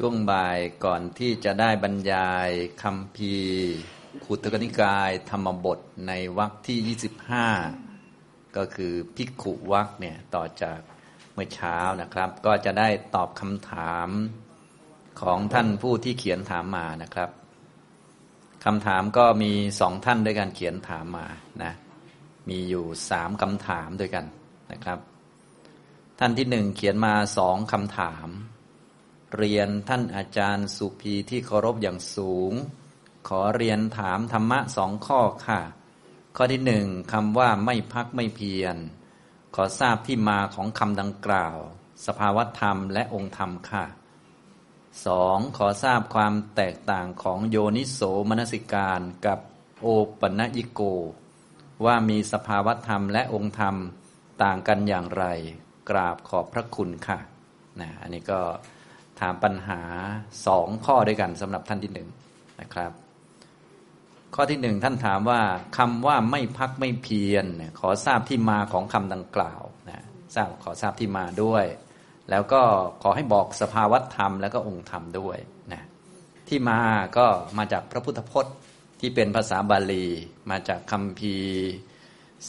ช่วงบ่ายก่อนที่จะได้บรรยายคำพีขุตกนิกายธรรมบทในวรรคที่ 25 ก็คือพิกขุวรรคเนี่ยต่อจากเมื่อเช้านะครับ ก็จะได้ตอบคำถามของท่านผู้ที่เขียนถามมานะครับคำถามก็มีสองท่านด้วยกันเขียนถามมานะมีอยู่สามคำถามด้วยกันนะครับ ท่านที่หนึ่งเขียนมาสองคำถาม เรียนท่านอาจารย์สุพีที่เคารพอย่างสูง ขอเรียนถามธรรมะสองข้อค่ะ ข้อที่หนึ่งคำว่าไม่พักไม่เพียร ขอทราบที่มาของคำดังกล่าว สภาวธรรมและองค์ธรรมค่ะสองขอทราบความแตกต่างของโยนิโสมนสิการกับโอปนญิโก ว่ามีสภาวธรรมและองค์ธรรมต่างกันอย่างไร กราบขอบพระคุณค่ะนะอันนี้ก็ ถามปัญหาสองข้อด้วยกันสำหรับท่านที่หนึ่งนะครับ ข้อที่หนึ่งท่านถามว่าคำว่าไม่พักไม่เพียรขอทราบที่มาของคำดังกล่าวนะทราบขอทราบที่มาด้วย แล้วก็ขอให้บอกสภาวธรรม แล้วก็องค์ธรรมด้วยนะที่มาก็มาจากพระพุทธพจน์ที่เป็นภาษาบาลี มาจากคำพี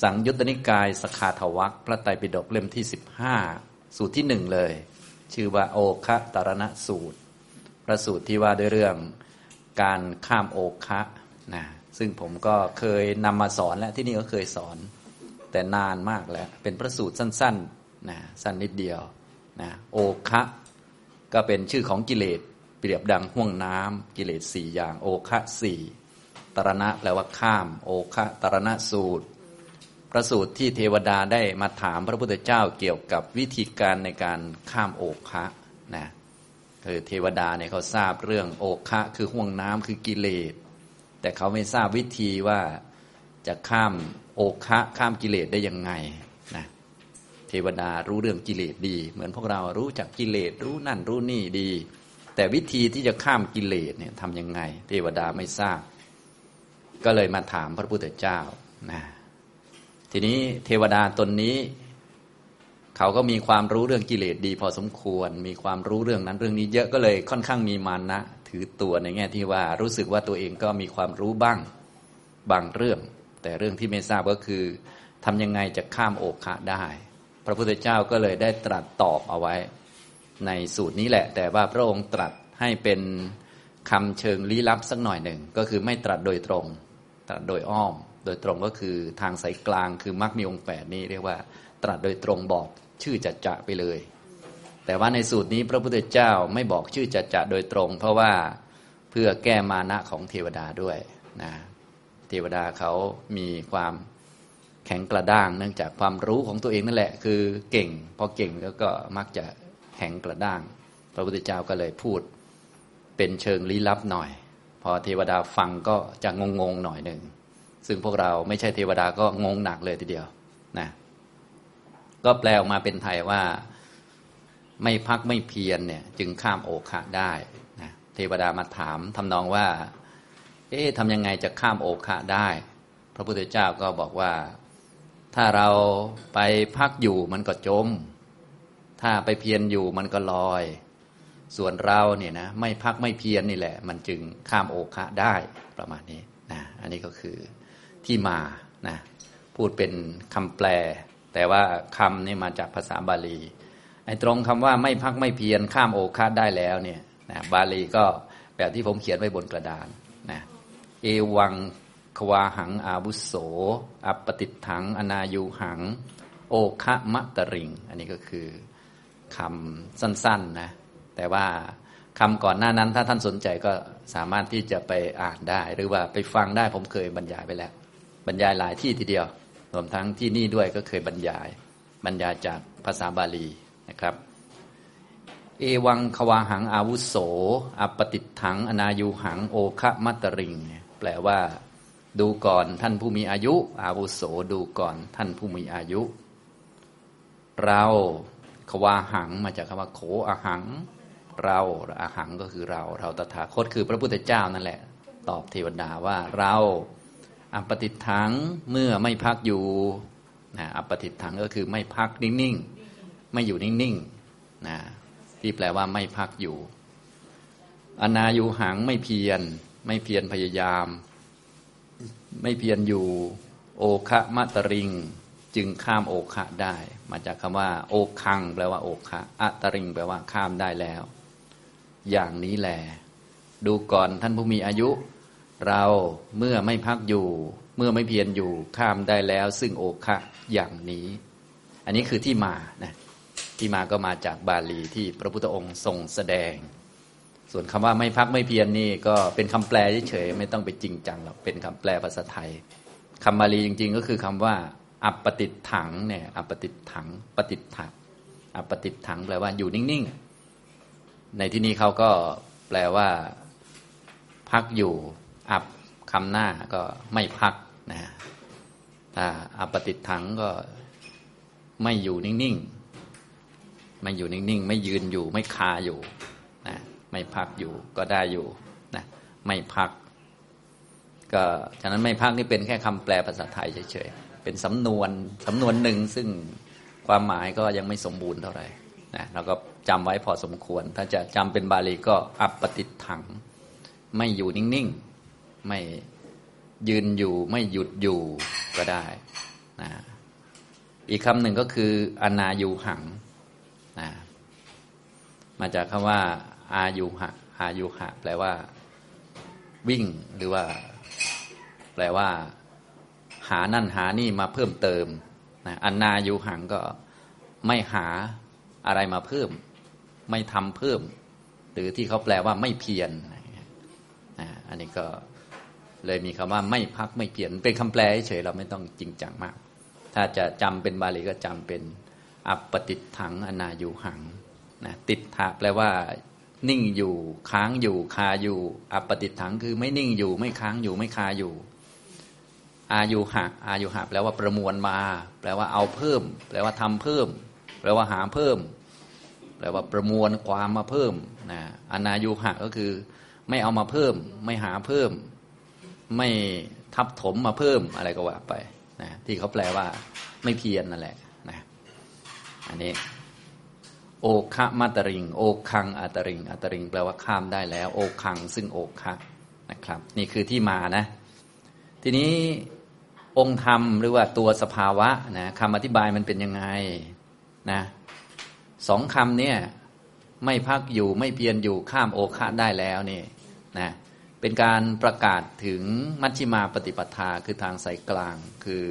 สังยุตตนิกายสขาทวักพระไตรปิฎกเล่มที่ 15 สูตรที่หนึ่งเลย ชื่อว่าโอคะตรณสูตร พระสูตรที่ว่าด้วยเรื่องการข้ามโอคะนะซึ่งผมก็เคยนำมาสอนและที่นี่ก็เคยสอน แต่นานมากแล้ว เป็นพระสูตรสั้นๆนะสั้นนิดเดียวนะโอคะก็เป็นชื่อของกิเลสเปรียบดังห่วงน้ำกิเลสสี่อย่าง โอคะสี่ตรณะแปลว่าข้าม โอคะตรณะสูตร พระสูตรที่เทวดาได้มาถามพระพุทธเจ้าเกี่ยวกับวิธีการในการข้ามโอคะนะคือเทวดาเนี่ยเขาทราบเรื่องโอคะคือห่วงน้ำคือกิเลส แต่เขาไม่ทราบวิธีว่าจะข้ามโอคะข้ามกิเลสได้ยังไงนะเทวดารู้เรื่องกิเลสดี เหมือนพวกเรารู้จักกิเลสรู้นั่นรู้นี่ดี แต่วิธีที่จะข้ามกิเลสเนี่ยทำยังไง เทวดาไม่ทราบ ก็เลยมาถามพระพุทธเจ้านะ ทีนี้เทวดาตนนี้ เขาก็มีความรู้เรื่องกิเลสดีพอสมควร มีความรู้เรื่องนั้นเรื่องนี้เยอะก็เลยค่อนข้างมีมานะ ถือตัวในแง่ที่ว่ารู้สึกว่าตัวเองก็มีความรู้บ้างบางเรื่อง แต่เรื่องที่ไม่ทราบก็คือทำยังไงจะข้ามโอคะได้ พระพุทธเจ้าก็เลยได้ตรัสตอบเอาไว้ในสูตรนี้แหละ แต่ว่าพระองค์ตรัสให้เป็นคำเชิงลี้ลับสักหน่อยหนึ่ง ก็คือไม่ตรัสโดยตรง ตรัสโดยอ้อม ดยตรงก็คือทางสายกลางคือมรรคมีองค์แปดนี้เรียกว่า ตรัสโดยตรงบอกชื่อจัจจะไปเลย แต่ว่าในสูตรนี้พระพุทธเจ้าไม่บอกชื่อจัจจะโดยตรง เพราะว่าเพื่อแก้มานะของเทวดาด้วยนะเทวดาเขามีความแข็งกระด้าง เนื่องจากความรู้ของตัวเองนั่นแหละ คือเก่งพอเก่งแล้วก็มักจะแข็งกระด้าง พระพุทธเจ้าก็เลยพูดเป็นเชิงลี้ลับหน่อย พอเทวดาฟังก็จะงงงหน่อยหนึ่ง ซึ่งพวกเราไม่ใช่เทวดาก็งงหนักเลยทีเดียวนะก็แปลออกมาเป็นไทยว่าไม่พักไม่เพียรเนี่ย จึงข้ามโอคะได้นะเทวดามาถามทำนองว่า เอ๊ะทำยังไงจะข้ามโอคะได้ พระพุทธเจ้าก็บอกว่าถ้าเราไปพักอยู่มันก็จม ถ้าไปเพียรอยู่มันก็ลอย ส่วนเราเนี่ยนะไม่พักไม่เพียรนี่แหละ มันจึงข้ามโอคะได้ประมาณนี้นะอันนี้ก็คือ ที่มานะพูดเป็นคำแปล แต่ว่าคำนี่มาจากภาษาบาลีไอ้ตรงคำว่าไม่พักไม่เพียรข้ามโอคะได้แล้วเนี่ยนะบาลีก็แบบที่ผมเขียนไว้บนกระดานนะเอวังควาหังอาวุโส อัปปติถัง อนายุหัง โอคะมะตริง อันนี้ก็คือคำสั้นๆนะ แต่ว่าคำก่อนหน้านั้นถ้าท่านสนใจก็สามารถที่จะไปอ่านได้ หรือว่าไปฟังได้ผมเคยบรรยายไปแล้ว บรรยายหลายที่ทีเดียว รวมทั้งที่นี่ด้วยก็เคยบรรยาย บรรยายจากภาษาบาลีนะครับ เอวังควาหังอาวุโสอัปปติถัง อนายุหังโอคะมัตริง แปลว่า ดูก่อนท่านผู้มีอายุ อาวุโสดูก่อนท่านผู้มีอายุ เราควาหังมาจากคำว่าโขอาหัง เราอาหังก็คือเรา เราตถาคตคือพระพุทธเจ้านั่นแหละ ตอบเทวดาว่าเรา อัปติถังเมื่อไม่พักอยู่นะอัปติถังก็คือไม่พักนิ่งๆ ไม่อยู่นิ่งๆนะที่แปลว่าไม่พักอยู่ อนายุหังไม่เพียร ไม่เพียรพยายาม ไม่เพียรอยู่ โอคะมัตริง จึงข้ามโอคะได้ มาจากคำว่า โอคัง แปลว่าโอคะอัตริง แปลว่าข้ามได้แล้ว อย่างนี้แหละดูก่อนท่านผู้มีอายุ เราเมื่อไม่พักอยู่ เมื่อไม่เพียรอยู่ข้ามได้แล้ว ซึ่งโอคะอย่างนี้ อันนี้คือที่มานะที่มาก็มาจากบาลีที่พระพุทธองค์ทรงแสดง ส่วนคำว่าไม่พักไม่เพียรนนี่ก็เป็นคำแปลเฉยๆไม่ต้องไปจริงจังหรอกเป็นคำแปลภาษาไทยคำบาลีจริง ๆ ก็คือคำว่า อัปปติถังเนี่ยอัปปติถังปฏิถักอัปปติถังแปลว่าอยู่นิ่งๆในที่นี้เขาก็แปลว่า พักอยู่ อับคำหน้าก็ไม่พักนะถ้าอัปติถังก็ไม่อยู่นิ่งๆ ไม่อยู่นิ่งๆ ไม่ยืนอยู่ ไม่คาอยู่นะไม่พักอยู่ก็ได้อยู่นะไม่พัก ก็ฉะนั้นไม่พักนี่เป็นแค่คำแปลภาษาไทยเฉยๆ เป็นสำนวนสำนวนหนึ่งซึ่งความหมายก็ยังไม่สมบูรณ์เท่าไหร่นะเราก็จำไว้พอสมควร ถ้าจะจำเป็นบาลีก็อัปปติถัง ไม่อยู่นิ่งๆ ไม่ยืนอยู่ไม่หยุดอยู่ก็ได้นะอีกคำหนึ่งก็คืออนายูหังนะมาจากคำว่า อายุหะอายุหะ แปลว่า วิ่งหรือว่า แปลว่า หานั่นหานี่มาเพิ่มเติมนะอนายุหังก็ไม่หาอะไรมาเพิ่ม ไม่ทำเพิ่ม หรือที่เขาแปลว่าไม่เพียรอันนี้ก็ เลยมีคำว่าไม่พักไม่เปลี่ยนเป็นคำแปลเฉยเราไม่ต้องจริงจังมาก ถ้าจะจำเป็นบาลีก็จำเป็นอัปปติถังอนายุหังนะติดถาแปลว่า นิ่งอยู่ค้างอยู่คาอยู่ อัปปติถังคือไม่นิ่งอยู่ไม่ค้างอยู่ไม่คาอยู่ อายุหักอายุหักแปลว่าประมวลมา แปลว่าเอาเพิ่ม แปลว่าทำเพิ่ม แปลว่าหาเพิ่ม แปลว่าประมวลความมาเพิ่มนะอนายุหักก็คือ ไม่เอามาเพิ่ม ไม่หาเพิ่ม ไม่ทับถมมาเพิ่มอะไรก็ว่าไปนะที่เขาแปลว่าไม่เพียรนนั่นแหละนะอันนี้ โอคะมาตริง โอคังอัตริงอัตริง แปลว่าข้ามได้แล้ว โอคัง ซึ่งโอคะนะครับ นี่คือที่มานะ ทีนี้องค์ธรรมหรือว่าตัวสภาวะนะคำอธิบายมันเป็นยังไงนะสองคำเนี่ยไม่พักอยู่ไม่เพียรอยู่ข้ามโอคะได้แล้วนี่นะ เป็นการประกาศถึงมัชฌิมาปฏิปทาคือทางสายกลาง คือ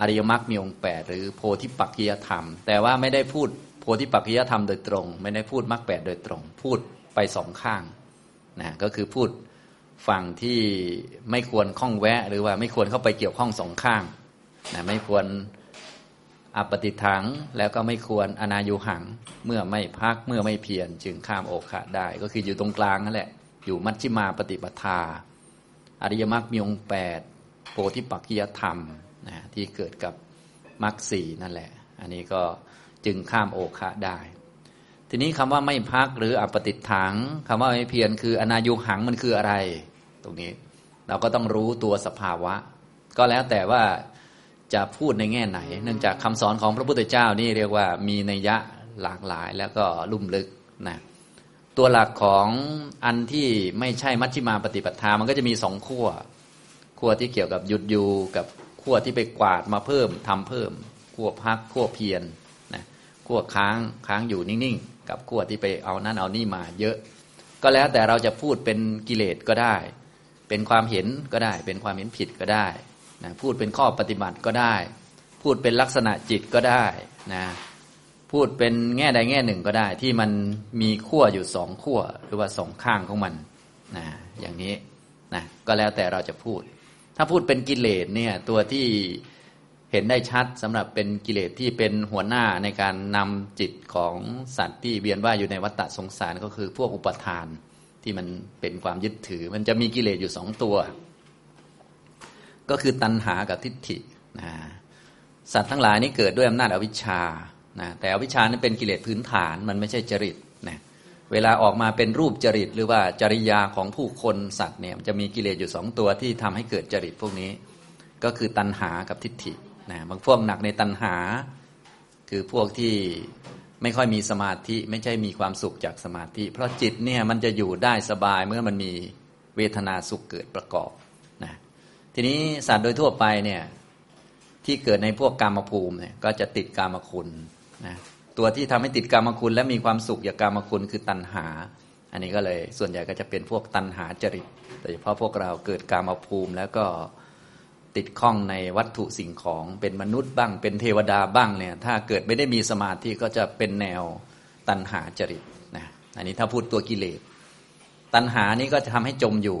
อริยมรรคมีองค์แปดหรือโพธิปักกิยธรรม แต่ว่าไม่ได้พูดโพธิปักกิยธรรมโดยตรง ไม่ได้พูดมรรคแปดโดยตรง พูดไปสองข้างนะก็คือพูดฝั่งที่ไม่ควรข้องแวะ หรือว่าไม่ควรเข้าไปเกี่ยวข้องสองข้างนะไม่ควรอปฏิทังแล้วก็ไม่ควรอนายุหังเมื่อไม่พักเมื่อไม่เพียรจึงข้ามโอคะได้ ก็คืออยู่ตรงกลางนั่นแหละ อยู่มัชฌิมาปฏิปทา อริยมรรคมีองค์แปดโพธิปักกิยธรรมนะที่เกิดกับมรรคสี่นั่นแหละ อันนี้ก็จึงข้ามโอคะได้ ทีนี้คำว่าไม่พักหรืออปฏิถังคำว่าไม่เพียรคืออนายุหังมันคืออะไร ตรงนี้เราก็ต้องรู้ตัวสภาวะ ก็แล้วแต่ว่าจะพูดในแง่ไหน เนื่องจากคำสอนของพระพุทธเจ้านี่เรียกว่ามีนัยยะหลากหลายแล้วก็ลุ่มลึกนะ ตัวหลักของอันที่ไม่ใช่มัชฌิมาปฏิปทา มันก็จะมีสองขั้วขั้วที่เกี่ยวกับหยุดอยู่กับขั้วที่ไปกวาดมาเพิ่มทำเพิ่มขั้วพักขั้วเพียรนะขั้วค้างค้างอยู่นิ่งๆ กับขั้วที่ไปเอานั่นเอานี่มาเยอะ ก็แล้วแต่เราจะพูดเป็นกิเลสก็ได้ เป็นความเห็นก็ได้ เป็นความเห็นผิดก็ได้นะพูดเป็นข้อปฏิบัติก็ได้ พูดเป็นลักษณะจิตก็ได้นะ พูดเป็นแง่ใดแง่หนึ่งก็ได้ ที่มันมีขั้วอยู่สองขั้วหรือว่าสองข้างของมันนะอย่างนี้นะก็แล้วแต่เราจะพูด ถ้าพูดเป็นกิเลสเนี่ยตัวที่เห็นได้ชัดสำหรับเป็นกิเลสที่เป็นหัวหน้าในการนำจิตของสัตว์ที่เวียนว่าอยู่ในวัฏฏสงสารก็คือพวกอุปทานที่มันเป็นความยึดถือ มันจะมีกิเลสอยู่สองตัว ก็คือตัณหากับทิฏฐินะสัตว์ทั้งหลายนี้เกิดด้วยอำนาจอวิชชา นะแต่อวิชานั้นเป็นกิเลสพื้นฐานมันไม่ใช่จริตนะเวลาออกมาเป็นรูปจริต หรือว่าจริยาของผู้คนสัตว์เนี่ยจะมีกิเลสอยู่สองตัวที่ทำให้เกิดจริตพวกนี้ ก็คือตัณหากับทิฏฐินะบางพวกหนักในตัณหา คือพวกที่ไม่ค่อยมีสมาธิไม่ใช่มีความสุขจากสมาธิ เพราะจิตเนี่ยมันจะอยู่ได้สบายเมื่อมันมีเวทนาสุขเกิดประกอบนะทีนี้สัตว์โดยทั่วไปเนี่ยที่เกิดในพวกกามภูมิเนี่ยก็จะติดกามคุณ นะตัวที่ทำให้ติดกามคุณ และมีความสุขจากกามคุณคือตัณหา อันนี้ก็เลยส่วนใหญ่ก็จะเป็นพวกตัณหาจริตโดยเฉพาะพวกเราเกิดกามภูมิ แล้วก็ติดข้องในวัตถุสิ่งของเป็นมนุษย์บ้าง เป็นเทวดาบ้างเนี่ยถ้าเกิดไม่ได้มีสมาธิก็จะเป็นแนวตัณหาจริตนะอันนี้ถ้าพูดตัวกิเลสตัณหานี้ก็จะทำให้จมอยู่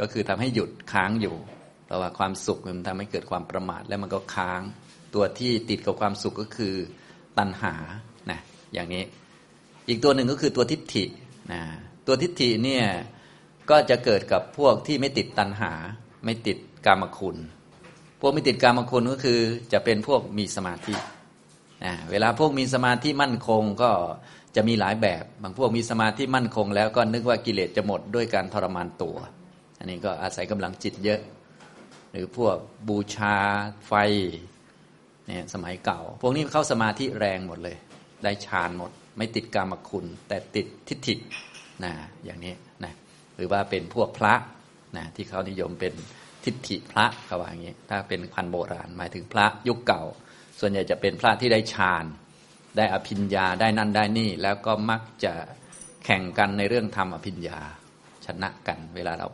ก็คือทำให้หยุดค้างอยู่เพราะว่าความสุขมันทำให้เกิดความประมาทแล้วมันก็ค้าง ตัวที่ติดกับความสุขก็คือ ตัณหานะอย่างนี้ อีกตัวหนึ่งก็คือตัวทิฏฐินะตัวทิฏฐิเนี่ยก็จะเกิดกับพวกที่ไม่ติดตัณหา ไม่ติดกามคุณ พวกไม่ติดกามคุณก็คือจะเป็นพวกมีสมาธินะเวลาพวกมีสมาธิมั่นคงก็จะมีหลายแบบ บางพวกมีสมาธิมั่นคง แล้วก็นึกว่ากิเลสจะหมดด้วยการทรมานตัว อันนี้ก็อาศัยกำลังจิตเยอะ หรือพวกบูชาไฟ เนี่ยสมัยเก่า พวกนี้เข้าสมาธิแรงหมดเลย ได้ฌานหมด ไม่ติดกามคุณ แต่ติดทิฏฐินะอย่างนี้นะหรือว่าเป็นพวกพระนะที่เขานิยมเป็นทิฏฐิพระเขาว่าอย่างนี้ ถ้าเป็นพันโบราณ หมายถึงพระยุคเก่า ส่วนใหญ่จะเป็นพระที่ได้ฌาน ได้อภิญญาได้นั่นได้นี่ แล้วก็มักจะแข่งกันในเรื่องทำอภิญญาชนะกัน เวลาเรา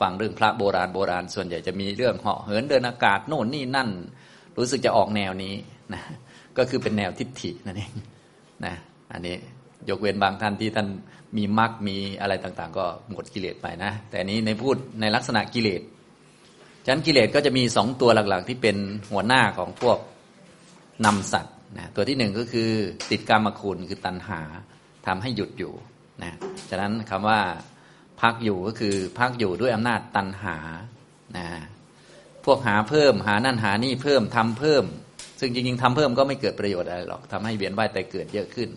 ฟังเรื่องพระโบราณโบราณ ส่วนใหญ่จะมีเรื่องเหาะเหินเดินอากาศโน่นนี่นั่น รู้สึกจะออกแนวนี้นะก็คือเป็นแนวทิฏฐินั่นเองนะอันนี้ยกเว้นบางท่านที่ท่านมีมรรคมีอะไรต่าง ๆ ก็หมดกิเลสไปนะ แต่นี้ในพูดในลักษณะกิเลสฉะนั้นกิเลสก็จะมีสองตัวหลักๆ ที่เป็นหัวหน้าของพวกนำสัตว์นะตัวที่หนึ่งก็คือติดกรรมคุณคือตัณหาทำให้หยุดอยู่นะฉะนั้นคำว่าพักอยู่ก็คือพักอยู่ด้วยอำนาจตัณหานะ พวกหาเพิ่ม หานั่นหานี่เพิ่มทำเพิ่ม ซึ่งจริงๆทำเพิ่มก็ไม่เกิดประโยชน์อะไรหรอกทำให้เวียนว่ายแต่เกิดเยอะขึ้น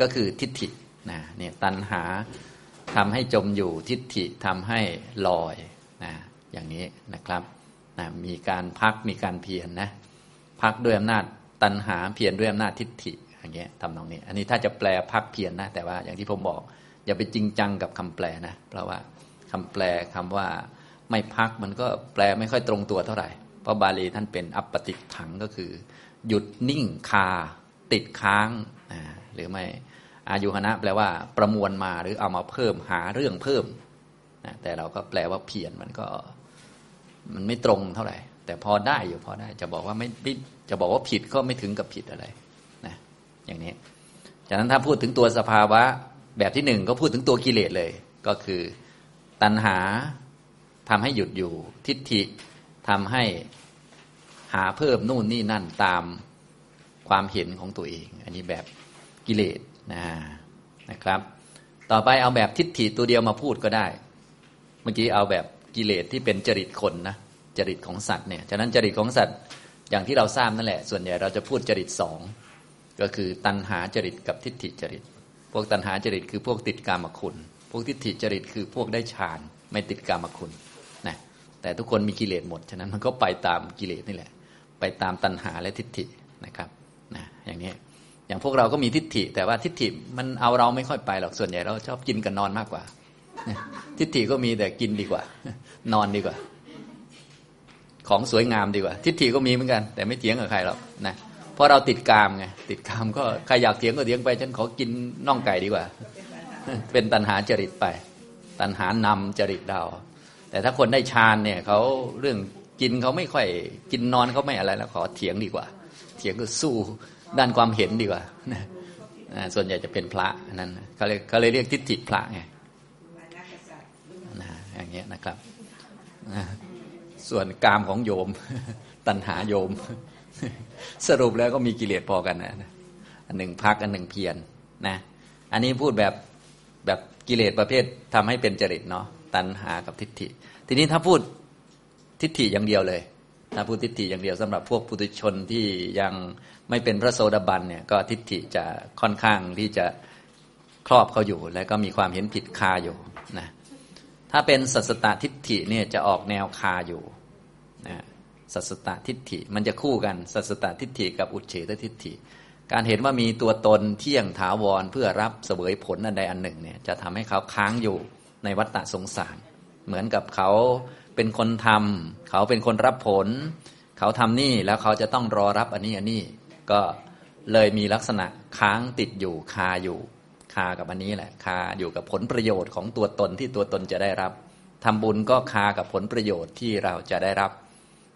ก็คือทิฏฐินะเนี่ยตัณหาทำให้จมอยู่ทิฏฐิทำให้ลอยนะอย่างนี้นะครับนะมีการพักมีการเพียรนนะพักด้วยอำนาจตัณหาเพียรด้วยอำนาจทิฏฐิอย่างเงี้ยทำตรงนี้ อันนี้ถ้าจะแปลพักเพียรนนะแต่ว่าอย่างที่ผมบอก อย่าไปจริงจังกับคำแปลนะเพราะว่าคำแปลคำว่า ไม่พักมันก็แปลไม่ค่อยตรงตัวเท่าไหร่ เพราะบาลีท่านเป็นอัปปติถังก็คือ หยุดนิ่งคา ติดค้างหรือไม่อายุหนะแปลว่าประมวลมาหรือเอามาเพิ่มหาเรื่องเพิ่มนะแต่เราก็แปลว่าเพียรมันก็มันไม่ตรงเท่าไหร่ แต่พอได้อยู่พอได้ จะบอกว่าไม่จะบอกว่าผิดก็ไม่ถึงกับผิดอะไรนะอย่างนี้จากนั้นถ้าพูดถึงตัวสภาวะ แบบที่หนึ่งก็พูดถึงตัวกิเลสเลย ก็คือตัณหา ทำให้หยุดอยู่ ทิฏฐิทำให้หาเพิ่มนู่นนี่นั่นตามความเห็นของตัวเอง อันนี้แบบกิเลสนะนะครับ ต่อไปเอาแบบทิฏฐิตัวเดียวมาพูดก็ได้ เมื่อกี้เอาแบบกิเลสที่เป็นจริตคนนะจริตของสัตว์เนี่ยฉะนั้นจริตของสัตว์อย่างที่เราทราบนั่นแหละ ส่วนใหญ่เราจะพูดจริตสองก็คือตัณหาจริตกับทิฏฐิจริต พวกตัณหาจริตคือพวกติดกามคุณ พวกทิฏฐิจริตคือพวกได้ฌานไม่ติดกามคุณ แต่ทุกคนมีกิเลสหมด ฉะนั้นมันก็ไปตามกิเลสนี่แหละ ไปตามตัณหาและทิฏฐินะครับนะอย่างนี้อย่างพวกเราก็มีทิฏฐิ แต่ว่าทิฏฐิมันเอาเราไม่ค่อยไปหรอกส่วนใหญ่เราชอบกินกับนอนมากกว่า ทิฏฐิก็มีแต่กินดีกว่า นอนดีกว่า ของสวยงามดีกว่า ทิฏฐิก็มีเหมือนกัน แต่ไม่เถียงกับใครหรอกนะเพราะเราติดกามไงติดกามก็ใครอยากเถียงก็เถียงไป ฉันขอกินน่องไก่ดีกว่า เป็นตัณหาจริตไป ตัณหานำจริตเรา แต่ถ้าคนได้ฌานเนี่ยเขาเรื่องกินเขาไม่ค่อยกินนอนเขาไม่อะไรแล้วขอเถียงดีกว่า เถียงก็สู้ด้านความเห็นดีกว่าส่วนใหญ่จะเป็นพระนั่นเขาเลยเขาเลยเรียกทิฏฐิพระไงอย่างเงี้ยนะครับ ส่วนกามของโยม ตัณหาโยม สรุปแล้วก็มีกิเลสพอกันนะอันหนึ่งพักอันหนึ่งเพียรนะอันนี้พูดแบบแบบกิเลสประเภททำให้เป็นจริตเนาะ ตัณหากับทิฏฐิ ทีนี้ถ้าพูดทิฏฐิอย่างเดียวเลยถ้าพูดทิฏฐิอย่างเดียวสำหรับพวกปุถุชนที่ยังไม่เป็นพระโสดาบันเนี่ยก็ทิฏฐิจะค่อนข้างที่จะครอบเขาอยู่ และก็มีความเห็นผิดคาอยู่นะถ้าเป็นสัสตทิฏฐิเนี่ยจะออกแนวคาอยู่นะสัสตทิฏฐิมันจะคู่กันสัสตทิฏฐิกับอุเฉตทิฏฐิ การเห็นว่ามีตัวตนเที่ยงถาวรเพื่อรับเสวยผลอันใดอันหนึ่งเนี่ยจะทำให้เขาค้างอยู่ ในวัฏฏะสงสาร เหมือนกับเขาเป็นคนทำเขาเป็นคนรับผล เขาทำนี่แล้วเขาจะต้องรอรับอันนี้อันนี้ ก็เลยมีลักษณะค้างติดอยู่คาอยู่คากับอันนี้แหละคาอยู่กับผลประโยชน์ของตัวตนที่ตัวตนจะได้รับทำบุญก็คากับผลประโยชน์ที่เราจะได้รับ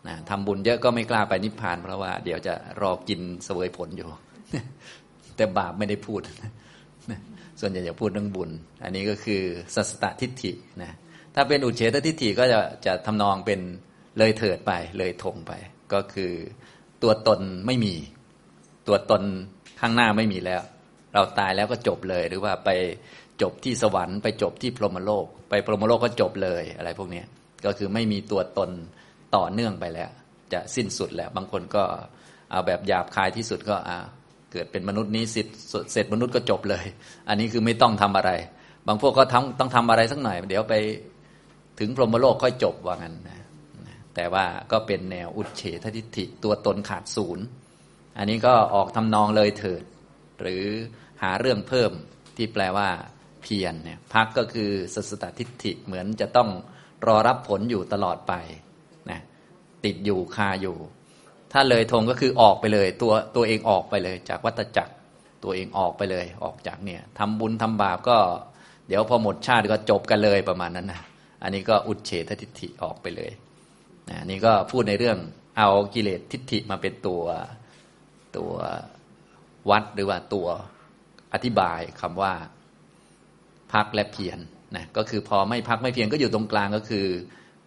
นะทำบุญเยอะก็ไม่กล้าไปนิพพาน เพราะว่าเดี๋ยวจะรอกินเสวยผลอยู่ แต่บาปไม่ได้พูด ส่วนใหญ่จะพูดเรื่องบุญ อันนี้ก็คือสัสตทิฏฐินะถ้าเป็นอุเฉตทิฏฐิก็จะจะทำนองเป็นเลยเถิดไปเลยทงไป ก็คือตัวตนไม่มี ตัวตนข้างหน้าไม่มีแล้ว เราตายแล้วก็จบเลยหรือว่าไปจบที่สวรรค์ไปจบที่พรหมโลก ไปพรหมโลกก็จบเลยอะไรพวกนี้ก็คือไม่มีตัวตนต่อเนื่องไปแล้ว จะสิ้นสุดแล้ว บางคนก็เอาแบบหยาบคายที่สุดก็อ่า เกิดเป็นมนุษย์นี้สิทธิ์เสร็จมนุษย์ก็จบเลย อันนี้คือไม่ต้องทำอะไร บางพวกก็ทำต้องทำอะไรสักหน่อย เดี๋ยวไปถึงพรหมโลกค่อยจบว่างั้นนะแต่ว่าก็เป็นแนวอุดเฉททิฏฐิตัวตนขาดศูนย์ อันนี้ก็ออกทำนองเลยเถิด หรือหาเรื่องเพิ่มที่แปลว่าเพียรเนี่ยพักก็คือสัสตทิฏฐิเหมือนจะต้องรอรับผลอยู่ตลอดไปนะติดอยู่คาอยู่ ถ้าเลยทงก็คือออกไปเลย ตัวตัวเองออกไปเลย จากวัตจักรตัวเองออกไปเลย ออกจากเนี่ยทำบุญทำบาปก็ เดี๋ยวพอหมดชาติก็จบกันเลยประมาณนั้นนะอันนี้ก็อุดเฉททิฏฐิออกไปเลยนะนี่ก็พูดในเรื่องเอากิเลสทิฏฐิมาเป็นตัวตัววัดหรือว่าตัวอธิบายคำว่าพักและเพียรนะก็คือพอไม่พักไม่เพียรก็อยู่ตรงกลางก็คือ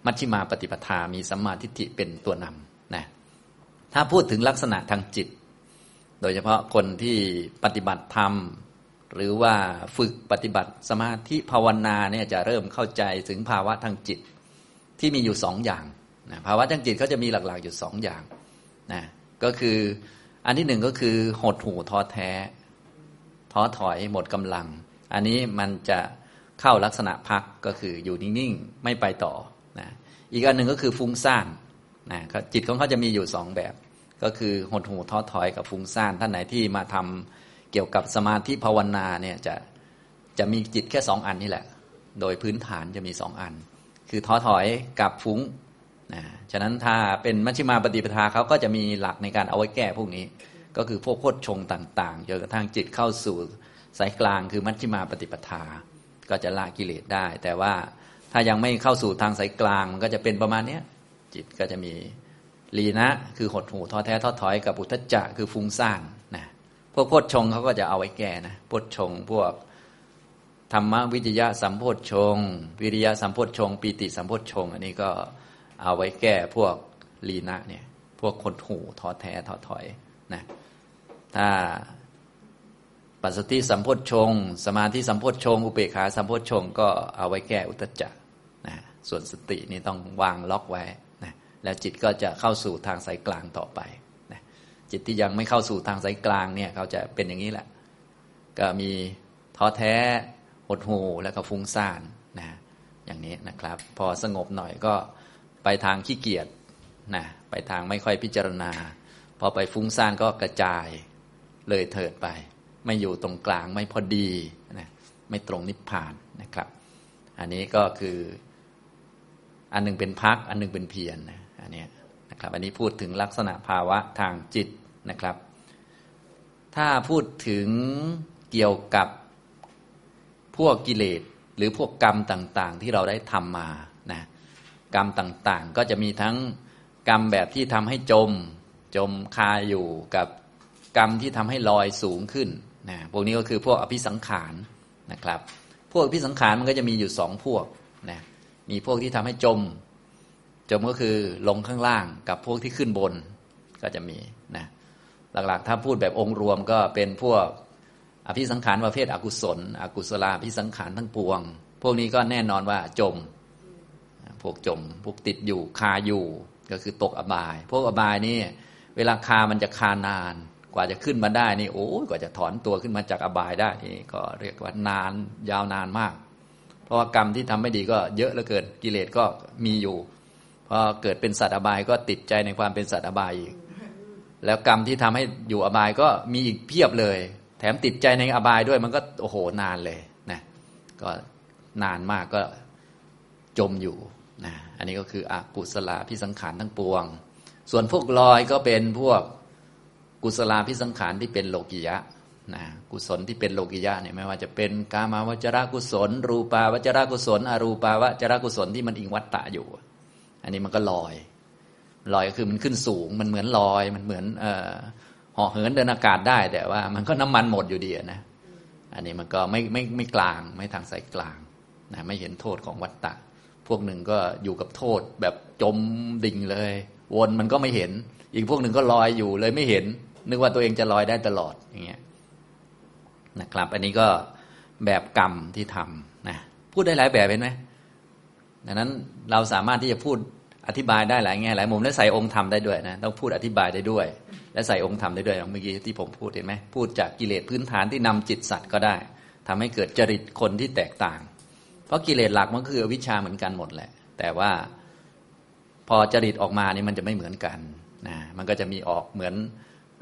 มัชฌิมาปฏิปทามีสัมมาทิฏฐิเป็นตัวนำนะ ถ้าพูดถึงลักษณะทางจิต โดยเฉพาะคนที่ปฏิบัติธรรม หรือว่าฝึกปฏิบัติสมาธิภาวนาเนี่ยจะเริ่มเข้าใจถึงภาวะทางจิตที่มีอยู่สองอย่างนะภาวะทางจิตเขาจะมีหลักๆอยู่สองอย่างนะก็คืออันที่หนึ่งก็คือหดหูท้อแท้ท้อถอยหมดกำลัง อันนี้มันจะเข้าลักษณะพักก็คืออยู่นิ่งๆ ไม่ไปต่อนะอีกอันหนึ่งก็คือฟุ้งซ่าน นะจิตของเขาจะมีอยู่สองแบบ ก็คือหดหูท้อถอยกับฟุ้งซ่านท่านไหนที่มาทำเกี่ยวกับสมาธิภาวนาเนี่ยจะจะมีจิตแค่สองอันนี่แหละ โดยพื้นฐานจะมีสองอัน คือท้อถอยกับฟุ้งนะฉะนั้นถ้าเป็นมัชฌิมาปฏิปทาเขาก็จะมีหลักในการเอาไว้แก้พวกนี้ ก็คือพวกโคตรชงต่างๆจนกระทั่งจิตเข้าสู่สายกลางคือมัชฌิมาปฏิปทา ก็จะละกิเลสได้ แต่ว่าถ้ายังไม่เข้าสู่ทางสายกลางมันก็จะเป็นประมาณนี้ จิตก็จะมีลีนะคือหดหูท้อแท้ท้อถอยกับอุทจจะคือฟุ้งซ่านนะพวกโพชฌงเขาก็จะเอาไว้แก้นะโพชฌงพวกธรรมวิจยะสัมโพชฌงวิริยะสัมโพชฌงปีติสัมโพชฌงอันนี้ก็เอาไว้แก้พวกลีนะเนี่ยพวกคนหูท้อแท้ท้อถอยนะถ้าปัสสติสัมโพชฌงสมาธิสัมโพชฌงอุเบกขาสัมโพชฌงก็เอาไว้แก้อุตจักนะส่วนสตินี่ต้องวางล็อกไว้ แล้วจิตก็จะเข้าสู่ทางสายกลางต่อไปนะจิตที่ยังไม่เข้าสู่ทางสายกลางเนี่ยเขาจะเป็นอย่างนี้แหละ ก็มีท้อแท้หดหูแล้วก็ฟุ้งซ่านนะอย่างนี้นะครับ พอสงบหน่อยก็ไปทางขี้เกียจนะไปทางไม่ค่อยพิจารณา พอไปฟุ้งซ่านก็กระจายเลยเถิดไป ไม่อยู่ตรงกลางไม่พอดีนะไม่ตรงนิพพานนะครับ อันนี้ก็คืออันนึงเป็นพักอันนึงเป็นเพียรนะ อันนี้นะครับอันนี้พูดถึงลักษณะภาวะทางจิตนะครับ ถ้าพูดถึงเกี่ยวกับพวกกิเลสหรือพวกกรรมต่างๆ ที่เราได้ทำมานะกรรมต่างๆ ก็จะมีทั้งกรรมแบบที่ทำให้จม จมคาอยู่กับกรรมที่ทำให้ลอยสูงขึ้นนะพวกนี้ก็คือพวกอภิสังขารนะครับ พวกอภิสังขารมันก็จะมีอยู่สองพวกนะมีพวกที่ทำให้จม จมก็คือลงข้างล่างกับพวกที่ขึ้นบนก็จะมีนะหลักๆ ถ้าพูดแบบองค์รวมก็เป็นพวกอภิสังขารประเภทอกุศล อกุศลาภิสังขารทั้งปวง พวกนี้ก็แน่นอนว่าจม พวกจม พวกติดอยู่คาอยู่ก็คือตกอบาย พวกอบายนี่เวลาคามันจะคานาน กว่าจะขึ้นมาได้นี่โอ้กว่าจะถอนตัวขึ้นมาจากอบายได้นี่ก็เรียกว่านานยาวนานมาก เพราะว่ากรรมที่ทำไม่ดีก็เยอะเหลือเกินกิเลสก็มีอยู่ พอเกิดเป็นสัตว์อบายก็ติดใจในความเป็นสัตว์อบายอีก แล้วกรรมที่ทำให้อยู่อบายก็มีอีกเพียบเลย แถมติดใจในอบายด้วยมันก็โอ้โหนานเลยนะก็นานมากก็จมอยู่นะอันนี้ก็คืออกุศลาพิสังขารทั้งปวง ส่วนพวกลอยก็เป็นพวกกุศลาพิสังขารที่เป็นโลกิยะนะกุศลที่เป็นโลกิยะเนี่ยไม่ว่าจะเป็นกามาวจระกุศล รูปาวจระกุศล อรูปาวจระกุศลที่มันอิงวัตตะอยู่ อันนี้มันก็ลอยลอยก็คือมันขึ้นสูง มันเหมือนลอย มันเหมือนเอ่อห่อเหินเดินอากาศได้ แต่ว่ามันก็น้ำมันหมดอยู่ดีนะอันนี้มันก็ไม่ไม่ไม่กลางไม่ทางสายกลางนะไม่เห็นโทษของวัตตะ พวกหนึ่งก็อยู่กับโทษแบบจมดิ่งเลย วนมันก็ไม่เห็น อีกพวกหนึ่งก็ลอยอยู่เลยไม่เห็น นึกว่าตัวเองจะลอยได้ตลอดอย่างเงี้ยนะครับ อันนี้ก็แบบกรรมที่ทำนะพูดได้หลายแบบเห็นไหม ดังนั้นเราสามารถที่จะพูดอธิบายได้หลายแง่หลายมุมและใส่องค์ธรรมได้ด้วยนะต้องพูดอธิบายได้ด้วย และใส่องค์ธรรมได้ด้วยเมื่อกี้ที่ผมพูดเห็นไหมพูดจากกิเลสพื้นฐานที่นำจิตสัตว์ก็ได้ทำให้เกิดจริตคนที่แตกต่าง เพราะกิเลสหลักมันคืออวิชชาเหมือนกันหมดแหละ แต่ว่าพอจริตออกมานี่มันจะไม่เหมือนกันนะมันก็จะมีออกเหมือน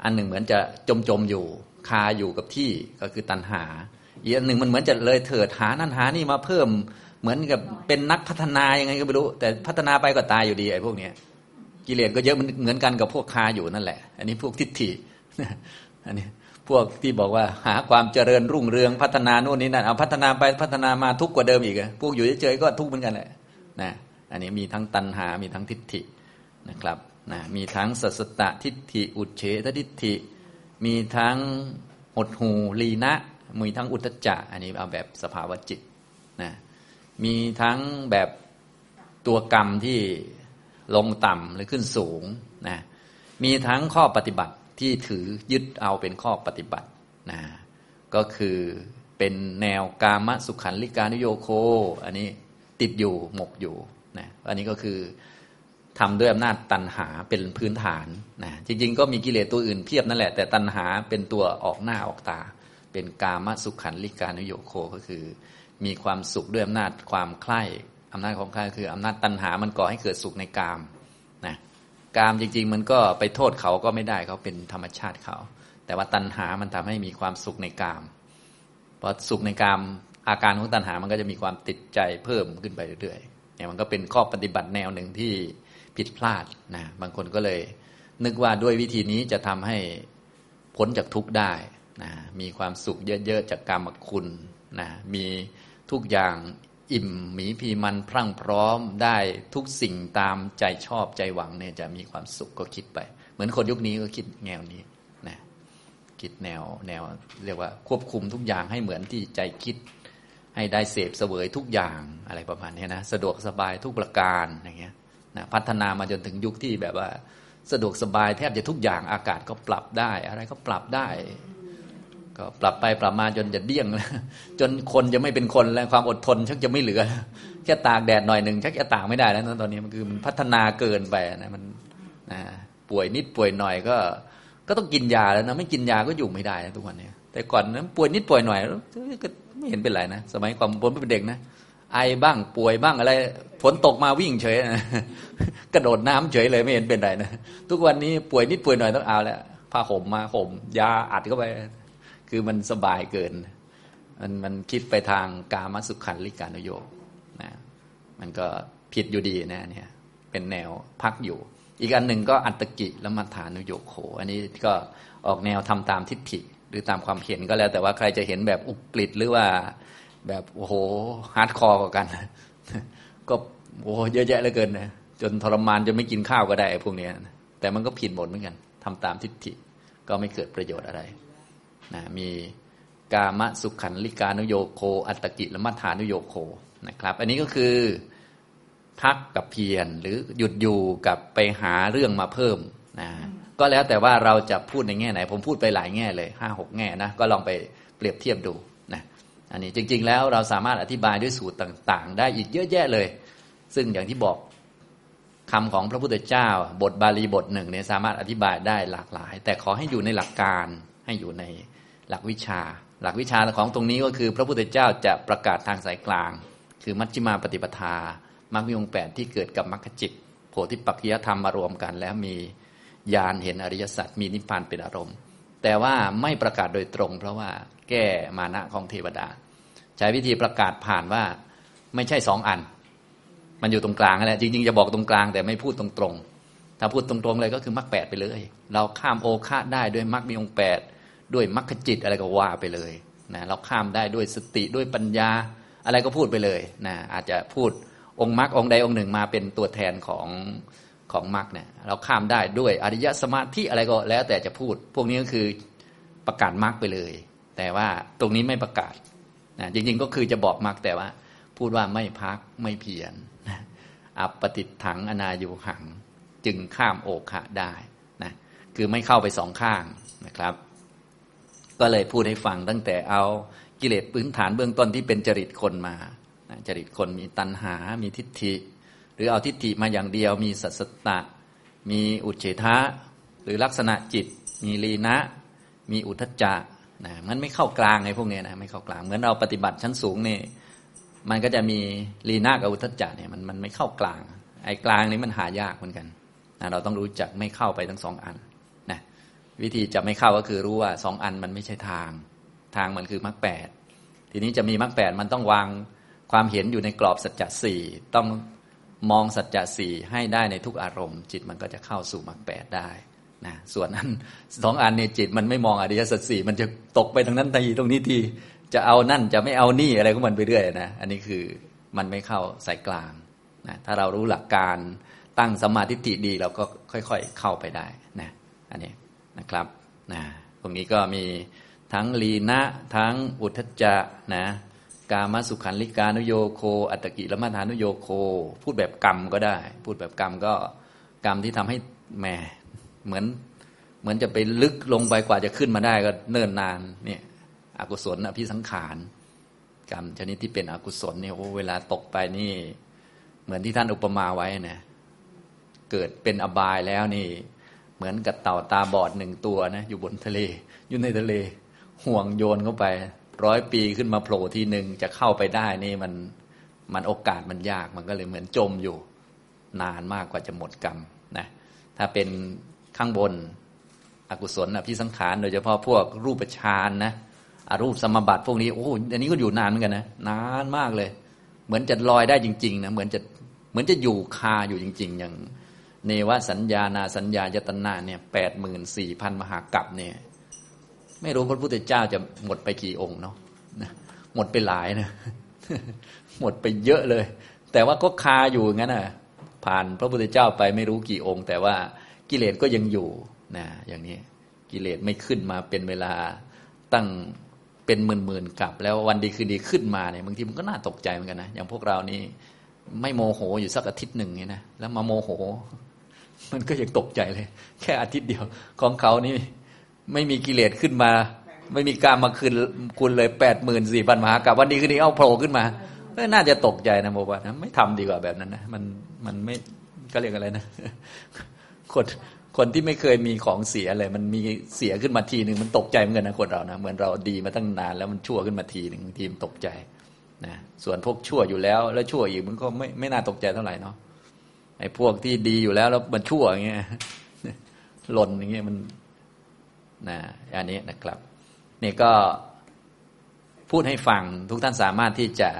อันหนึ่งเหมือนจะจมจมอยู่คาอยู่กับที่ก็คือตัณหาอีกอันหนึ่งมันเหมือนจะเลยเถิดหานั่นหานี่มาเพิ่ม เหมือนกับเป็นนักพัฒนายังไงก็ไม่รู้ แต่พัฒนาไปก็ตายอยู่ดีไอ้พวกเนี้ยกิเลสก็เยอะมันเหมือนกันกับพวกคาอยู่นั่นแหละ อันนี้พวกทิฏฐิอันนี้พวกที่บอกว่าหาความเจริญรุ่งเรืองพัฒนาโน่นนี่นั่นเอาพัฒนาไปพัฒนามาทุกกว่าเดิมอีกพวกอยู่เฉยๆก็ทุกข์เหมือนกันแหละนะอันนี้มีทั้งตัณหา มีทั้งทิฏฐินะครับนะมีทั้งสัสตะทิฏฐิ อุเฉททิฏฐิ มีทั้งหดหูลีนะมีทั้งอุตจะ อันนี้เอาแบบสภาวะจิต มีทั้งแบบตัวกรรมที่ลงต่ำหรือขึ้นสูงนะมีทั้งข้อปฏิบัติที่ถือยึดเอาเป็นข้อปฏิบัตินะก็คือเป็นแนวกามสุขันลิกานุโยโค อันนี้ติดอยู่หมกอยู่นะอันนี้ก็คือทำด้วยอำนาจตัณหาเป็นพื้นฐานนะจริง ๆ ก็มีกิเลสตัวอื่นเพียบนั่นแหละ แต่ตัณหาเป็นตัวออกหน้าออกตา เป็นกามสุขันลิกานุโยโคก็คือ มีความสุขด้วยอำนาจความใคร่อำนาจของใคร่คืออำนาจตัณหามันก่อให้เกิดสุขในกามนะกามจริง ๆ มันก็ไปโทษเขาก็ไม่ได้เขาเป็นธรรมชาติเขา แต่ว่าตัณหามันทำให้มีความสุขในกามพอสุขในกามอาการของตัณหามันก็จะมีความติดใจเพิ่มขึ้นไปเรื่อยๆเนี่ยมันก็เป็นข้อปฏิบัติแนวหนึ่งที่ผิดพลาดนะบางคนก็เลย นึกว่าด้วยวิธีนี้จะทำให้พ้นจากทุกข์ได้นะมีความสุขเยอะๆจากกรรมคุณนะมี ทุกอย่างอิ่มหมีพีมันพรั่งพร้อมได้ทุกสิ่งตามใจชอบใจหวังเนี่ยจะมีความสุขก็คิดไป เหมือนคนยุคนี้ก็คิดแนวนี้นะคิดแนวแนว เรียกว่าควบคุมทุกอย่างให้เหมือนที่ใจคิด ให้ได้เสพเสวยทุกอย่างอะไรประมาณนี้นะสะดวกสบายทุกประการอย่างเงี้ยนะพัฒนามาจนถึงยุคที่แบบว่า สะดวกสบายแทบจะทุกอย่างอากาศก็ปรับได้ อะไรก็ปรับได้ ก็ปรับไปปรับมาจนจะเดี้ยงแล้วจนคนจะไม่เป็นคนแล้วความอดทนชักจะไม่เหลือแค่ตากแดดหน่อยหนึ่งชักจะตากไม่ได้แล้วตอนนี้มันคือมันพัฒนาเกินไปนะมันนะป่วยนิดป่วยหน่อยก็ ก็ต้องกินยาแล้วนะไม่กินยาก็อยู่ไม่ได้นะทุกวันนี้แต่ก่อนนั้นป่วยนิดป่วยหน่อยก็ไม่เห็นเป็นไรนะสมัยก่อนผมเป็นเด็กนะไอบ้างป่วยบ้างอะไรฝนตกมาวิ่งเฉยนะกระโดดน้ำเฉยเลยไม่เห็นเป็นไรนะทุกวันนี้ป่วยนิดป่วยหน่อยต้องเอาแล้วผ้าห่มมาห่มยาอัดเข้าไป คือมันสบายเกิน มันมันคิดไปทางกามสุขัลลิกานุโยคนะมันก็ผิดอยู่ดีนะเนี่ยเป็นแนวพักอยู่ อีกอันหนึ่งก็อัตตกิและมัฐานุโยโข อันนี้ก็ออกแนวทำตามทิฏฐิหรือตามความเห็นก็แล้ว แต่ว่าใครจะเห็นแบบอุกฤษฏ์หรือว่าแบบโอ้โห hardcore กัน ก็โอ้เยอะแยะเหลือเกินนะจนทรมานจนไม่กินข้าวก็ได้พวกนี้แต่มันก็ผิดหมดเหมือนกันทำตามทิฏฐิก็ไม่เกิดประโยชน์อะไร นะมีกามสุขันลิกานุโยโค อัตกิลมัฐานุโยโคนะครับ อันนี้ก็คือพักกับเพียรหรือหยุดอยู่กับไปหาเรื่องมาเพิ่มนะก็แล้วแต่ว่าเราจะพูดในแง่ไหน ผมพูดไปหลายแง่เลยห้าหกแง่นะก็ลองไปเปรียบเทียบดูนะอันนี้จริง ๆ แล้วเราสามารถอธิบายด้วยสูตรต่าง ๆ ได้อีกเยอะแยะเลย ซึ่งอย่างที่บอกคำของพระพุทธเจ้า บทบาลีบทหนึ่งเนี่ยสามารถอธิบายได้หลากหลาย แต่ขอให้อยู่ในหลักการให้อยู่ใน หลักวิชา หลักวิชาของตรงนี้ก็คือพระพุทธเจ้าจะประกาศทางสายกลาง คือมัชฌิมาปฏิปทามรรคมีองแปดที่เกิดกับมรรคจิตโพธิปัจจยธรรมมารวมกัน แล้วมีญาณเห็นอริยสัจมีนิพพานเป็นอารมณ์ แต่ว่าไม่ประกาศโดยตรง เพราะว่าแก้มานะของเทวดา ใช้วิธีประกาศผ่านว่าไม่ใช่สองอัน มันอยู่ตรงกลางนั่นแหละจริงๆจะบอกตรงกลางแต่ไม่พูดตรงๆถ้าพูดตรงๆเลยก็คือมรรคแปดไปเลย เราข้ามโอคาได้ด้วยมรรคมีองแปด ด้วยมรรคจิตอะไรก็ว่าไปเลยนะเราข้ามได้ด้วยสติด้วยปัญญาอะไรก็พูดไปเลยนะอาจจะพูดองค์มรรคองใดองค์หนึ่งมาเป็นตัวแทนของของมรรคเนี่ยเราข้ามได้ด้วยอริยสมาธิอะไรก็แล้วแต่จะพูด พวกนี้ก็คือประกาศมรรคไปเลย แต่ว่าตรงนี้ไม่ประกาศนะจริงๆก็คือจะบอกมรรคแต่ว่า พูดว่าไม่พักไม่เพียรอัปติถังอนายุหัง จึงข้ามโอคะได้นะคือไม่เข้าไปสองข้างนะครับ ก็เลยพูดให้ฟังตั้งแต่เอากิเลสพื้นฐานเบื้องต้นที่เป็นจริตคนมาจริตคนมีตัณหา มีทิฏฐิ หรือเอาทิฏฐิมาอย่างเดียว มีสัสตะ มีอุเฉทะ หรือลักษณะจิต มีลีนะ มีอุทจจะนะมันไม่เข้ากลางไอ้พวกนี้นะไม่เข้ากลางเหมือนเราปฏิบัติชั้นสูงนี่มันก็จะมีลีนะกับอุทจจะเนี่ยมันมันไม่เข้ากลาง ไอ้กลางนี้มันหายากเหมือนกันนะเราต้องรู้จักไม่เข้าไปทั้งสองอันนะ วิธีจะไม่เข้าก็คือรู้ว่าสองอันมันไม่ใช่ทาง ทางมันคือมรรคแปดทีนี้จะมีมรรคแปดมันต้องวางความเห็นอยู่ในกรอบสัจจะสี่ต้องมองสัจจะสี่ให้ได้ในทุกอารมณ์ จิตมันก็จะเข้าสู่มรรคแปดได้นะส่วนนั้นสองอันเนี่ยจิตมันไม่มองอริยสัจสี่มันจะตกไปทางนั้นทีตรงนี้ทีจะเอานั่นจะไม่เอานี่อะไรของมันไปเรื่อยนะอันนี้คือมันไม่เข้าสายกลางนะถ้าเรารู้หลักการตั้งสมาธิิดีเราก็ค่อย ๆ เข้าไปได้นะอันนี้ นะครับนะตรงนี้ก็มีทั้งลีนะทั้งอุทจจะนะกามสุขันลิกานุโยโค อัตกิลมาทานุโยโค พูดแบบกรรมก็ได้ พูดแบบกรรมก็กรรมที่ทำให้แหมเหมือนเหมือนจะไปลึกลงไปกว่าจะขึ้นมาได้ก็เนิ่นนานเนี่ยอกุศลอภิสังขารกรรมชนิดที่เป็นอกุศลเนี่ยโอ้เวลาตกไปนี่ เหมือนที่ท่านอุปมาไว้นะเกิดเป็นอบายแล้วนี่ เหมือนกับเต่าตาบอดหนึ่งตัวนะอยู่บนทะเล อยู่ในทะเล ห่วงโยนเข้าไป ร้อยปีขึ้นมาโผล่ทีหนึ่งจะเข้าไปได้นี่มันมันโอกาสมันยากมันก็เลยเหมือนจมอยู่ นานมากกว่าจะหมดกรรมนะถ้าเป็นข้างบนอกุศลอภิสังขารโดยเฉพาะพวกรูปฌานนะอรูปสมบัติพวกนี้โอ้อันนี้ก็อยู่นานเหมือนกันนะนานมากเลย เหมือนจะลอยได้จริงๆนะเหมือนจะเหมือนจะอยู่คาอยู่จริง ๆ อย่าง เนวสัญญานาสัญญายตนาเนี่ยแปดหมื่นสี่พันมหากรัปเนี่ย ไม่รู้พระพุทธเจ้าจะหมดไปกี่องค์เนาะหมดไปหลายนะ หมดไปเยอะเลย แต่ว่าก็คาอยู่งั้นนะผ่านพระพุทธเจ้าไปไม่รู้กี่องค์ แต่ว่ากิเลสก็ยังอยู่นะอย่างนี้กิเลสไม่ขึ้นมาเป็นเวลาตั้งเป็นหมื่นๆกับ แล้ววันดีคืนดีขึ้นมาเนี่ยบางทีมันก็น่าตกใจเหมือนกันนะอย่างพวกเรานี่ไม่โมโหอยู่สักอาทิตย์หนึ่งเนี่ยนะแล้วมาโมโห มันก็ยังตกใจเลย แค่อาทิตย์เดียว ของเขานี่ไม่มีกิเลสขึ้นมา ไม่มีการมาคืนคุณเลยแปดหมื่นสี่พันมหากับวันนี้คืนนี้เอาโผล่ขึ้นมาก็น่าจะตกใจนะโมบานะไม่ทำดีกว่าแบบนั้นนะมันมันไม่ก็เรียกอะไรนะคนคนที่ไม่เคยมีของเสียอะไรมันมีเสียขึ้นมาทีหนึ่งมันตกใจเหมือนกันนะคนเรานะเหมือนเราดีมาตั้งนานแล้วมันชั่วขึ้นมาทีหนึ่งทีมตกใจนะส่วนพวกชั่วอยู่แล้ว แล้วชั่วอีกมันก็ไม่ไม่น่าตกใจเท่าไหร่เนาะ ไอ้พวกที่ดีอยู่แล้วแล้วมันชั่วอย่างเงี้ยหล่นอย่างเงี้ยมันนะอันนี้นะครับ นี่ก็พูดให้ฟังทุกท่านสามารถที่จะ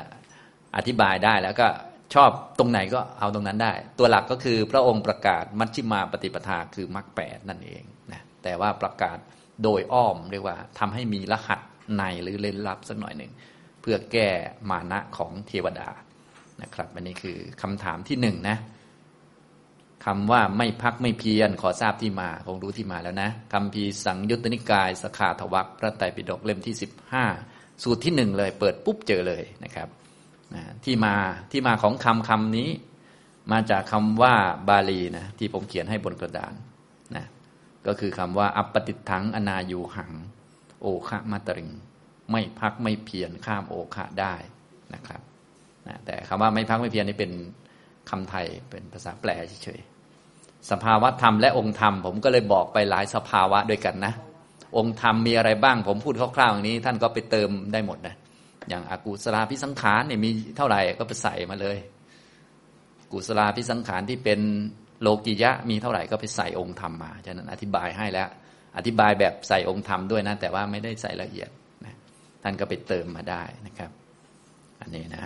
อธิบายได้แล้วก็ชอบตรงไหนก็เอาตรงนั้นได้ ตัวหลักก็คือพระองค์ประกาศมัชฌิมาปฏิปทาคือมรรคแปดนั่นเองนะแต่ว่าประกาศโดยอ้อมเรียกว่าทำให้มีรหัสในหรือเล่นลับสักหน่อยหนึ่ง เพื่อแก้มานะของเทวดานะครับ อันนี้คือคำถามที่หนึ่งนะ คำว่าไม่พักไม่เพียรขอทราบที่มาคงรู้ที่มาแล้วนะคำพีสังยุตตนิกายสขาทวักพระไตรปิฎกเล่มที่สิบห้าสูตรที่หนึ่งเลย เปิดปุ๊บเจอเลยนะครับนะที่มาที่มาของคำคำนี้ มาจากคำว่าบาลีนะที่ผมเขียนให้บนกระดานนะก็คือคำว่า อัปปติทังอนายูหัง โอคะมาตริง ไม่พักไม่เพียรข้ามโอคะได้นะครับนะแต่คำว่าไม่พักไม่เพียรนี่เป็นคำไทยเป็นภาษาแปลเฉย สภาวะธรรมและองค์ธรรม ผมก็เลยบอกไปหลายสภาวะด้วยกันนะ องค์ธรรมมีอะไรบ้าง ผมพูดคร่าวๆอย่างนี้ ท่านก็ไปเติมได้หมดนะอย่างอากุศลาพิสังขารเนี่ยมีเท่าไหร่ก็ไปใส่มาเลย กุศลาพิสังขารที่เป็นโลกิยะมีเท่าไหร่ก็ไปใส่องค์ธรรมมาฉะนั้นอธิบายให้แล้ว อธิบายแบบใส่องค์ธรรมด้วยนะแต่ว่าไม่ได้ใส่ละเอียดนะท่านก็ไปเติมมาได้นะครับ อันนี้นะ